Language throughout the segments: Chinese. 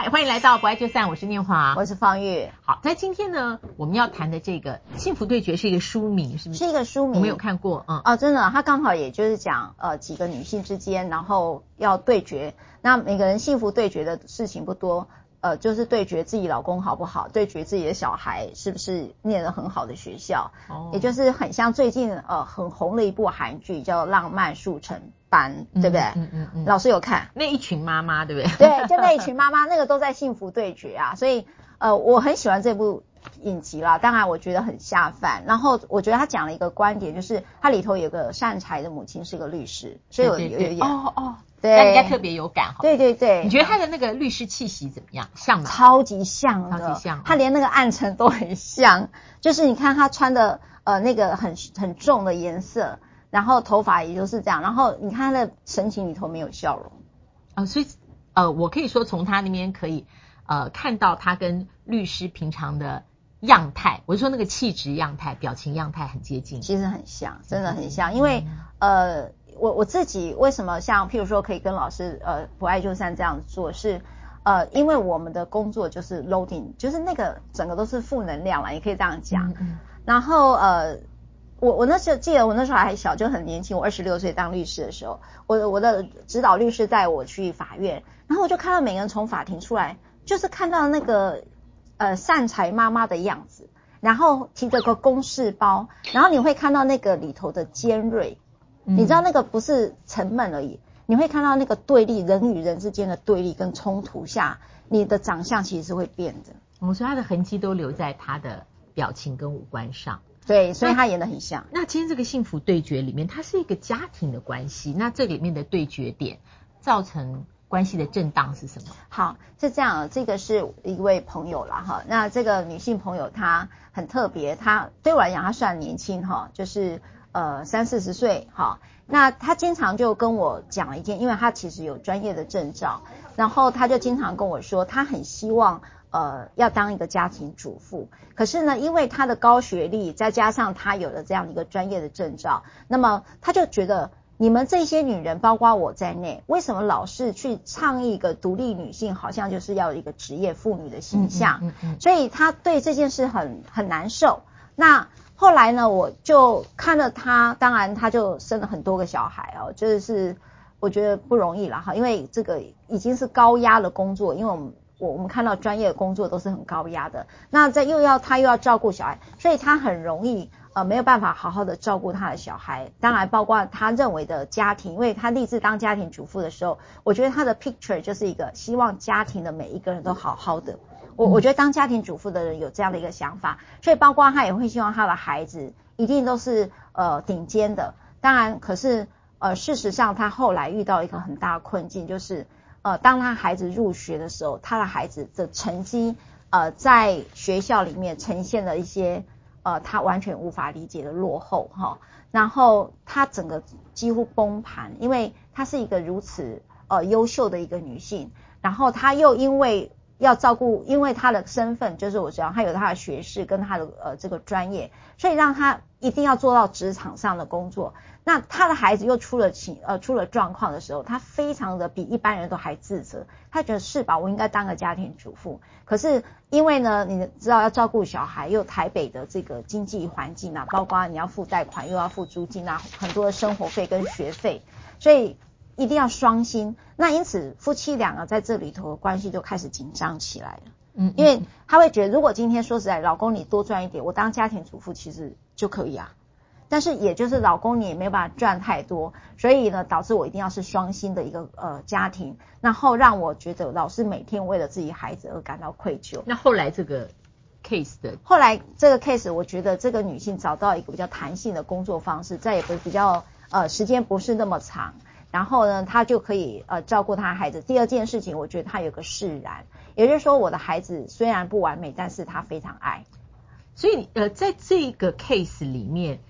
嗨，欢迎来到不爱就散，我是念华，我是方玉。好，在今天呢，我们要谈的这个《幸福对决》是一个书名，是不是？是一个书名，我没有看过，嗯，哦，真的，它刚好也就是讲呃几个女性之间，然后要对决，那每个人幸福对决的事情不多。呃，就是对决自己老公好不好，对决自己的小孩是不是念了很好的学校，哦，也就是很像最近呃很红的一部韩剧叫《浪漫速成班》，对不对？嗯嗯嗯，嗯。老师有看那一群妈妈，对不对？对，就那一群 妈妈，那个都在幸福对决啊，所以呃我很喜欢这部影集啦，当然我觉得很下饭，然后我觉得他讲了一个观点，就是他里头有个善财的母亲是个律师，所以我有有哦哦。对，但人家特别有感哈。对对对，你觉得他的那个律师气息怎么样？像吗？超级像的，超级像。他连那个暗沉都很像，就是你看他穿的呃那个很很重的颜色，然后头发也就是这样，然后你看他的神情里头没有笑容。啊、呃，所以呃，我可以说从他那边可以呃看到他跟律师平常的样态，我就说那个气质样态、表情样态很接近，其实很像，真的很像，因为、嗯、呃。我我自己为什么像譬如说可以跟老师呃不爱就散这样做是呃因为我们的工作就是 loading 就是那个整个都是负能量啦，也可以这样讲。嗯、然后呃我我那时候记得我那时候还小就很年轻，我二十六岁当律师的时候，我我的指导律师带我去法院，然后我就看到每个人从法庭出来，就是看到那个呃善财妈妈的样子，然后提着个公事包，然后你会看到那个里头的尖锐。你知道那个不是沉闷而已，你会看到那个对立，人与人之间的对立跟冲突下，你的长相其实是会变的。我说他的痕迹都留在他的表情跟五官上。对，所以他演的很像。那今天这个幸福对决里面，它是一个家庭的关系。那这里面的对决点造成关系的震荡是什么？好，是这样，这个是一位朋友啦哈。那这个女性朋友她很特别，她对我来讲她算年轻哈，就是。呃，三四十岁，好，那他经常就跟我讲了一件，因为他其实有专业的证照，然后他就经常跟我说，他很希望呃要当一个家庭主妇，可是呢，因为他的高学历，再加上他有了这样一个专业的证照，那么他就觉得你们这些女人，包括我在内，为什么老是去倡议一个独立女性，好像就是要一个职业妇女的形象，嗯嗯嗯嗯，所以他对这件事很很难受。那后来呢，我就看了他，当然他就生了很多个小孩哦，就是我觉得不容易了哈，因为这个已经是高压的工作，因为我们我我们看到专业的工作都是很高压的，那在又要他又要照顾小孩，所以他很容易呃没有办法好好的照顾他的小孩，当然包括他认为的家庭，因为他立志当家庭主妇的时候，我觉得他的 picture 就是一个希望家庭的每一个人都好好的。我我觉得当家庭主妇的人有这样的一个想法，所以包括他也会希望他的孩子一定都是呃顶尖的。当然，可是呃事实上他后来遇到一个很大的困境，就是呃当他孩子入学的时候，他的孩子的成绩呃在学校里面呈现了一些呃他完全无法理解的落后哈。然后他整个几乎崩盘，因为她是一个如此呃优秀的一个女性，然后她又因为。要照顾，因为他的身份就是我知道他有他的学士跟他的呃这个专业，所以让他一定要做到职场上的工作。那他的孩子又出了情呃出了状况的时候，他非常的比一般人都还自责。他觉得是吧，我应该当个家庭主妇。可是因为呢，你知道要照顾小孩，又台北的这个经济环境啊，包括你要付贷款，又要付租金啊，很多的生活费跟学费，所以。一定要双薪，那因此夫妻两个在这里头的关系就开始紧张起来了。嗯，因为他会觉得，如果今天说实在，老公你多赚一点，我当家庭主妇其实就可以啊。但是也就是老公你也没有办法赚太多，所以呢，导致我一定要是双薪的一个呃家庭，然后让我觉得老是每天为了自己孩子而感到愧疚。那后来这个 case 的，后来这个 case，我觉得这个女性找到一个比较弹性的工作方式，再也不比较呃时间不是那么长。然后呢，他就可以呃照顾他孩子。第二件事情，我觉得他有个释然，也就是说，我的孩子虽然不完美，但是他非常爱。所以呃，在这个 case 里面，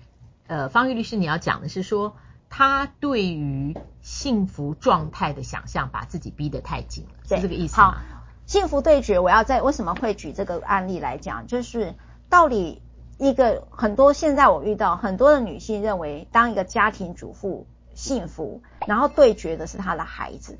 呃，方玉律师你要讲的是说，他对于幸福状态的想象，把自己逼得太紧了，是这个意思吗？好，幸福对决，我要在为什么会举这个案例来讲，就是道理一个很多现在我遇到很多的女性认为，当一个家庭主妇。幸福，然后对决的是他的孩子，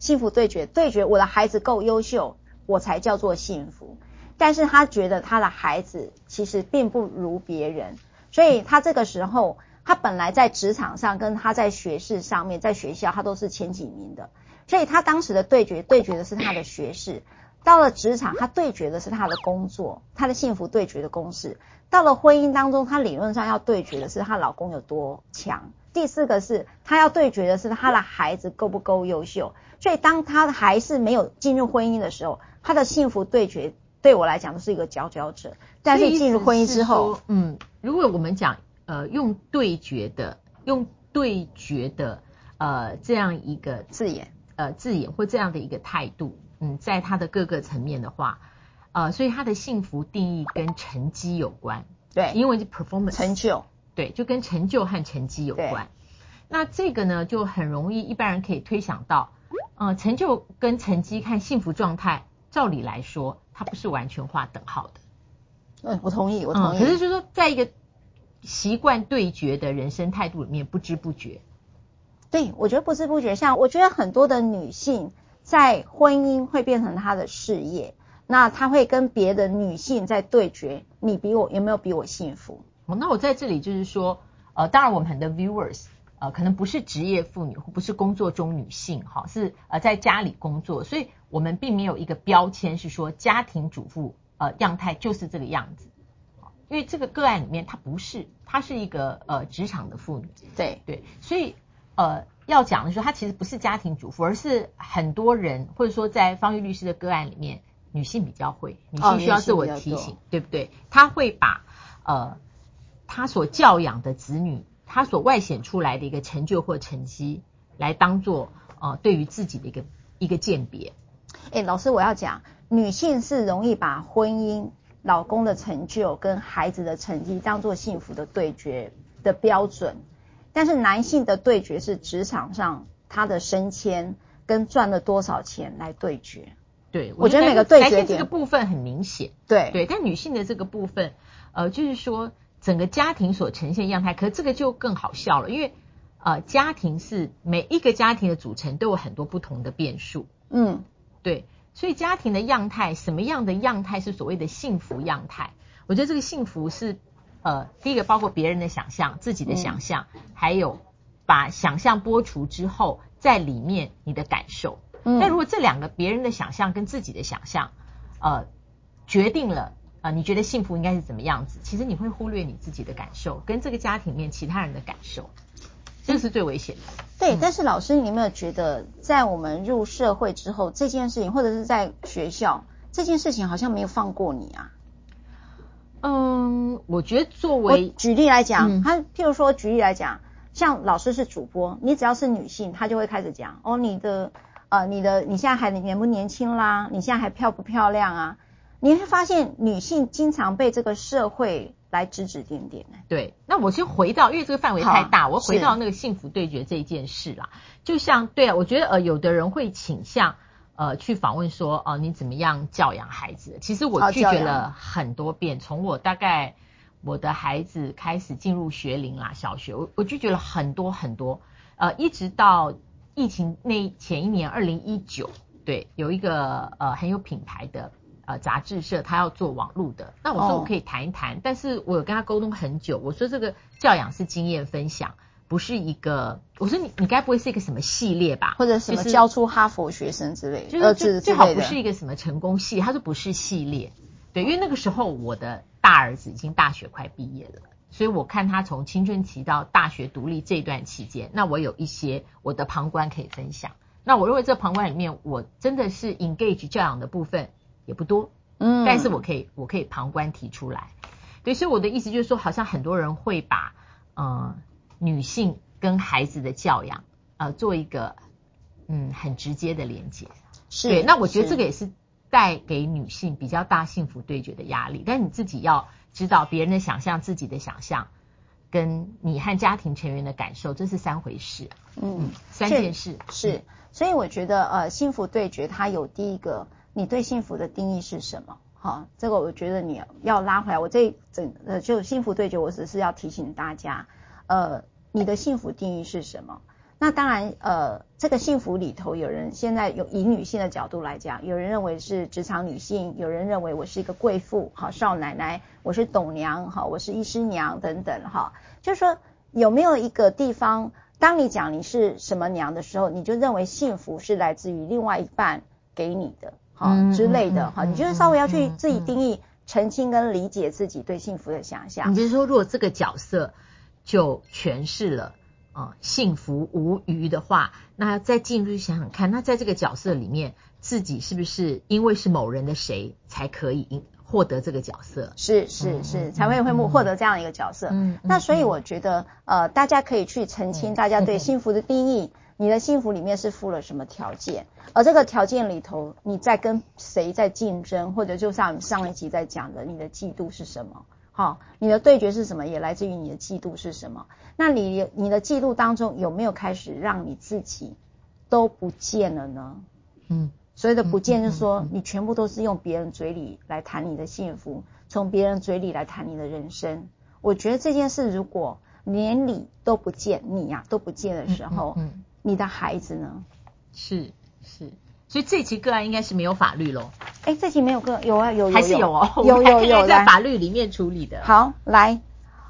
幸福对决，对决我的孩子够优秀，我才叫做幸福。但是他觉得他的孩子其实并不如别人，所以他这个时候，他本来在职场上跟他在学士上面，在学校他都是前几名的，所以他当时的对决，对决的是他的学士。到了职场，他对决的是他的工作，他的幸福对决的公式。到了婚姻当中，他理论上要对决的是她老公有多强。第四个是她要对决的是她的孩子够不够优秀。所以当她还是没有进入婚姻的时候，她的幸福对决对我来讲都是一个佼佼者。但是进入婚姻之后，嗯，如果我们讲呃用对决的用对决的呃这样一个字眼呃字眼或这样的一个态度。嗯，在他的各个层面的话，呃，所以他的幸福定义跟成绩有关，对，因为是 performance 成就，对，就跟成就和成绩有关。那这个呢，就很容易一般人可以推想到，呃，成就跟成绩看幸福状态，照理来说，它不是完全画等号的。嗯，我同意，我同意。嗯，可是就是说，在一个习惯对决的人生态度里面，不知不觉。对，我觉得不知不觉，像我觉得很多的女性。在婚姻会变成他的事业，那他会跟别的女性在对决，你比我有没有比我幸福？哦，那我在这里就是说，呃，当然我们很多 viewers，呃，可能不是职业妇女，或不是工作中女性，哈，是呃在家里工作，所以我们并没有一个标签是说家庭主妇呃样态就是这个样子，因为这个个案里面她不是，她是一个呃职场的妇女，对对，所以呃。要讲的时候，她其实不是家庭主妇，而是很多人或者说在方玉律师的个案里面，女性比较会，女性需要自我提醒，哦、对不对？她会把呃她所教养的子女，她所外显出来的一个成就或成绩，来当做呃对于自己的一个一个鉴别。哎，老师，我要讲，女性是容易把婚姻、老公的成就跟孩子的成绩当做幸福的对决的标准。但是男性的对决是职场上他的升迁跟赚了多少钱来对决。对，我觉得每个对决点这个部分很明显。对对，但女性的这个部分，呃，就是说整个家庭所呈现样态，可是这个就更好笑了，因为呃，家庭是每一个家庭的组成都有很多不同的变数。嗯，对，所以家庭的样态，什么样的样态是所谓的幸福样态？我觉得这个幸福是。呃，第一个包括别人的想象、自己的想象，嗯、还有把想象剥除之后，在里面你的感受。嗯，那如果这两个别人的想象跟自己的想象，呃，决定了呃，你觉得幸福应该是怎么样子？其实你会忽略你自己的感受跟这个家庭里面其他人的感受，这个是最危险的。对，嗯、但是老师，你有没有觉得，在我们入社会之后，这件事情，或者是在学校这件事情，好像没有放过你啊？嗯，我觉得作为举例来讲，他、嗯、譬如说举例来讲，像老师是主播，你只要是女性，她就会开始讲哦，你的呃，你的你现在还年不年轻啦？你现在还漂不漂亮啊？你会发现女性经常被这个社会来指指点点。对，那我先回到，因为这个范围太大，我回到那个幸福对决这一件事啦。就像对啊，我觉得呃，有的人会倾向。呃，去访问说，哦、呃，你怎么样教养孩子？其实我拒绝了很多遍，从我大概我的孩子开始进入学龄啦，小学，我我拒绝了很多很多，呃，一直到疫情那前一年，二零一九，对，有一个呃很有品牌的呃杂志社，他要做网路的，那我说我可以谈一谈，哦、但是我有跟他沟通很久，我说这个教养是经验分享。不是一个，我说你你该不会是一个什么系列吧？或者什么教出哈佛学生之类，就是最最好不是一个什么成功系。他说不是系列，对，因为那个时候我的大儿子已经大学快毕业了，所以我看他从青春期到大学独立这段期间，那我有一些我的旁观可以分享。那我认为这旁观里面，我真的是 engage 教养的部分也不多，嗯，但是我可以我可以旁观提出来。对，所以我的意思就是说，好像很多人会把嗯。女性跟孩子的教养，呃，做一个嗯很直接的连接，是对。那我觉得这个也是带给女性比较大幸福对决的压力。但你自己要知道，别人的想象、自己的想象，跟你和家庭成员的感受，这是三回事。嗯，三件事是。嗯、所以我觉得，呃，幸福对决它有第一个，你对幸福的定义是什么？好，这个我觉得你要拉回来。我这整呃，就幸福对决，我只是要提醒大家。呃，你的幸福定义是什么？那当然，呃，这个幸福里头，有人现在有以女性的角度来讲，有人认为是职场女性，有人认为我是一个贵妇，好少奶奶，我是董娘，哈我是医师娘等等，哈，就是说有没有一个地方，当你讲你是什么娘的时候，你就认为幸福是来自于另外一半给你的，哈之类的，哈，你就是稍微要去自己定义、澄清跟理解自己对幸福的想象。你就是说，如果这个角色就诠释了。啊，幸福无余的话，那再进入去想想看，那在这个角色里面，自己是不是因为是某人的谁才可以获得这个角色？是是是，才会会获得这样一个角色。嗯，那所以我觉得，呃，大家可以去澄清大家对幸福的定义。你的幸福里面是附了什么条件？而这个条件里头，你在跟谁在竞争，或者就像上一集在讲的，你的嫉妒是什么？好，你的对决是什么？也来自于你的嫉妒是什么？那你你的嫉妒当中有没有开始让你自己都不见了呢？嗯，所谓的不见就是说，你全部都是用别人嘴里来谈你的幸福，从别人嘴里来谈你的人生。我觉得这件事如果连你都不见，你呀、啊、都不见的时候，嗯，你的孩子呢？是是。所以这起个案应该是没有法律喽？哎，这起没有个有啊有，有，有还是有哦，有有有在法律里面处理的。好，来，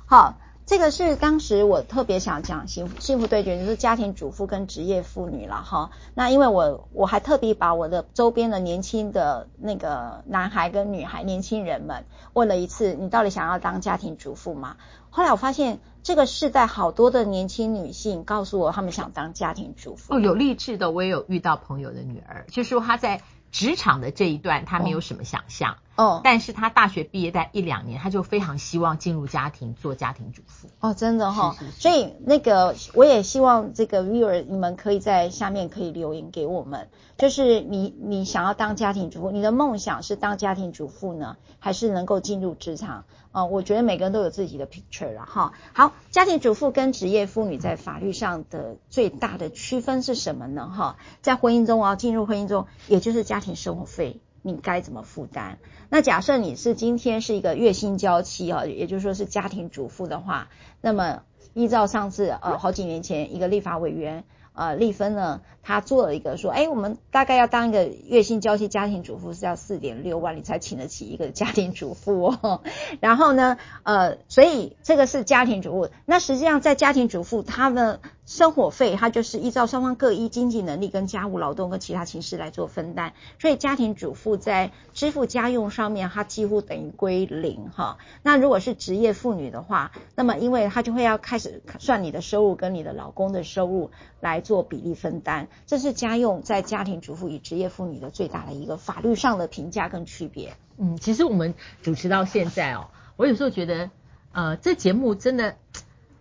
好，这个是当时我特别想讲幸福幸福对决，就是家庭主妇跟职业妇女了哈。那因为我我还特别把我的周边的年轻的那个男孩跟女孩年轻人们问了一次，你到底想要当家庭主妇吗？后来我发现。这个世代好多的年轻女性告诉我，她们想当家庭主妇。哦，有励志的，我也有遇到朋友的女儿，就是说她在职场的这一段，她没有什么想象。哦。但是他大学毕业在一两年，他就非常希望进入家庭做家庭主妇。哦，真的哈、哦。是是是。所以那个，我也希望这个 viewer 你们可以在下面可以留言给我们，就是你你想要当家庭主妇，你的梦想是当家庭主妇呢，还是能够进入职场？啊、呃，我觉得每个人都有自己的 picture 了哈。好，家庭主妇跟职业妇女在法律上的最大的区分是什么呢？哈，在婚姻中啊，进入婚姻中，也就是家庭生活费你该怎么负担？那假设你是今天是一个月薪娇妻啊，也就是说是家庭主妇的话，那么依照上次呃好几年前一个立法委员。呃，丽芬呢，她做了一个说，哎，我们大概要当一个月薪娇妻家庭主妇是要四点六万，你才请得起一个家庭主妇哦。然后呢，呃，所以这个是家庭主妇。那实际上在家庭主妇，她们生活费，它就是依照双方各依经济能力跟家务劳动跟其他情势来做分担。所以家庭主妇在支付家用上面，它几乎等于归零哈。那如果是职业妇女的话，那么因为她就会要开始算你的收入跟你的老公的收入来。做比例分担，这是家用在家庭主妇与职业妇女的最大的一个法律上的评价跟区别。嗯，其实我们主持到现在哦，我有时候觉得，呃，这节目真的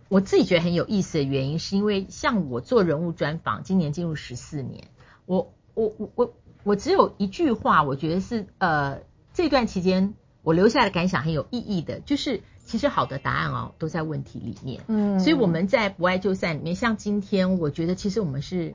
我自己觉得很有意思的原因，是因为像我做人物专访，今年进入十四年，我我我我我只有一句话，我觉得是呃这段期间我留下的感想很有意义的，就是。其实好的答案哦，都在问题里面。嗯，所以我们在不爱就散里面，像今天，我觉得其实我们是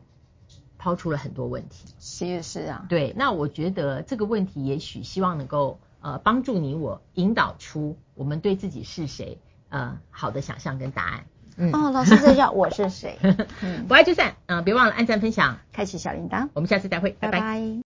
抛出了很多问题。是是啊，对。那我觉得这个问题，也许希望能够呃帮助你我引导出我们对自己是谁呃好的想象跟答案。嗯，哦，老师在叫我是谁？不爱就散，嗯、呃，别忘了按赞分享，开启小铃铛。我们下次再会，拜拜。拜拜。